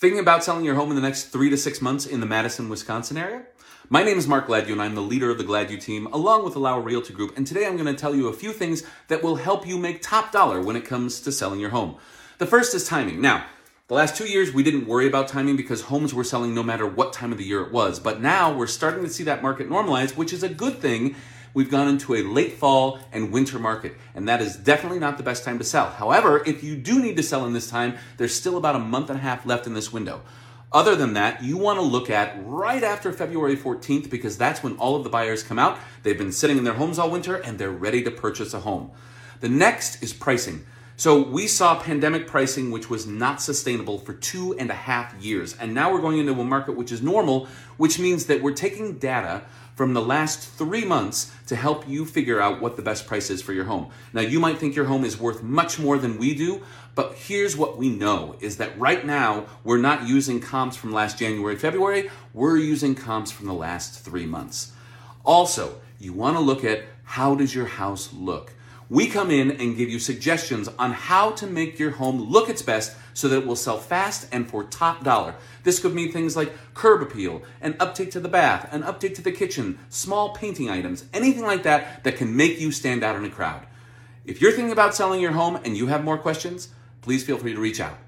Thinking about selling your home in the next three to six months in the Madison, Wisconsin area? My name is Mark Gladue, and I'm the leader of the Gladue team, along with the Lauer Realty Group. And today I'm going to tell you a few things that will help you make top dollar when it comes to selling your home. The first is timing. Now, the last two years, we didn't worry about timing because homes were selling no matter what time of the year it was. But now we're starting to see that market normalize, which is a good thing we've gone into a late fall and winter market, and that is definitely not the best time to sell. However, if you do need to sell in this time, there's still about a month and a half left in this window. Other than that, you want to look at right after February 14th because that's when all of the buyers come out. They've been sitting in their homes all winter and they're ready to purchase a home. The next is pricing. So we saw pandemic pricing, which was not sustainable for two and a half years. And now we're going into a market which is normal, which means that we're taking data from the last three months to help you figure out what the best price is for your home. Now, you might think your home is worth much more than we do, but here's what we know is that right now we're not using comps from last January, February, we're using comps from the last three months. Also, you want to look at how does your house look? We come in and give you suggestions on how to make your home look its best so that it will sell fast and for top dollar. This could mean things like curb appeal, an update to the bath, an update to the kitchen, small painting items, anything like that that can make you stand out in a crowd. If you're thinking about selling your home and you have more questions, please feel free to reach out.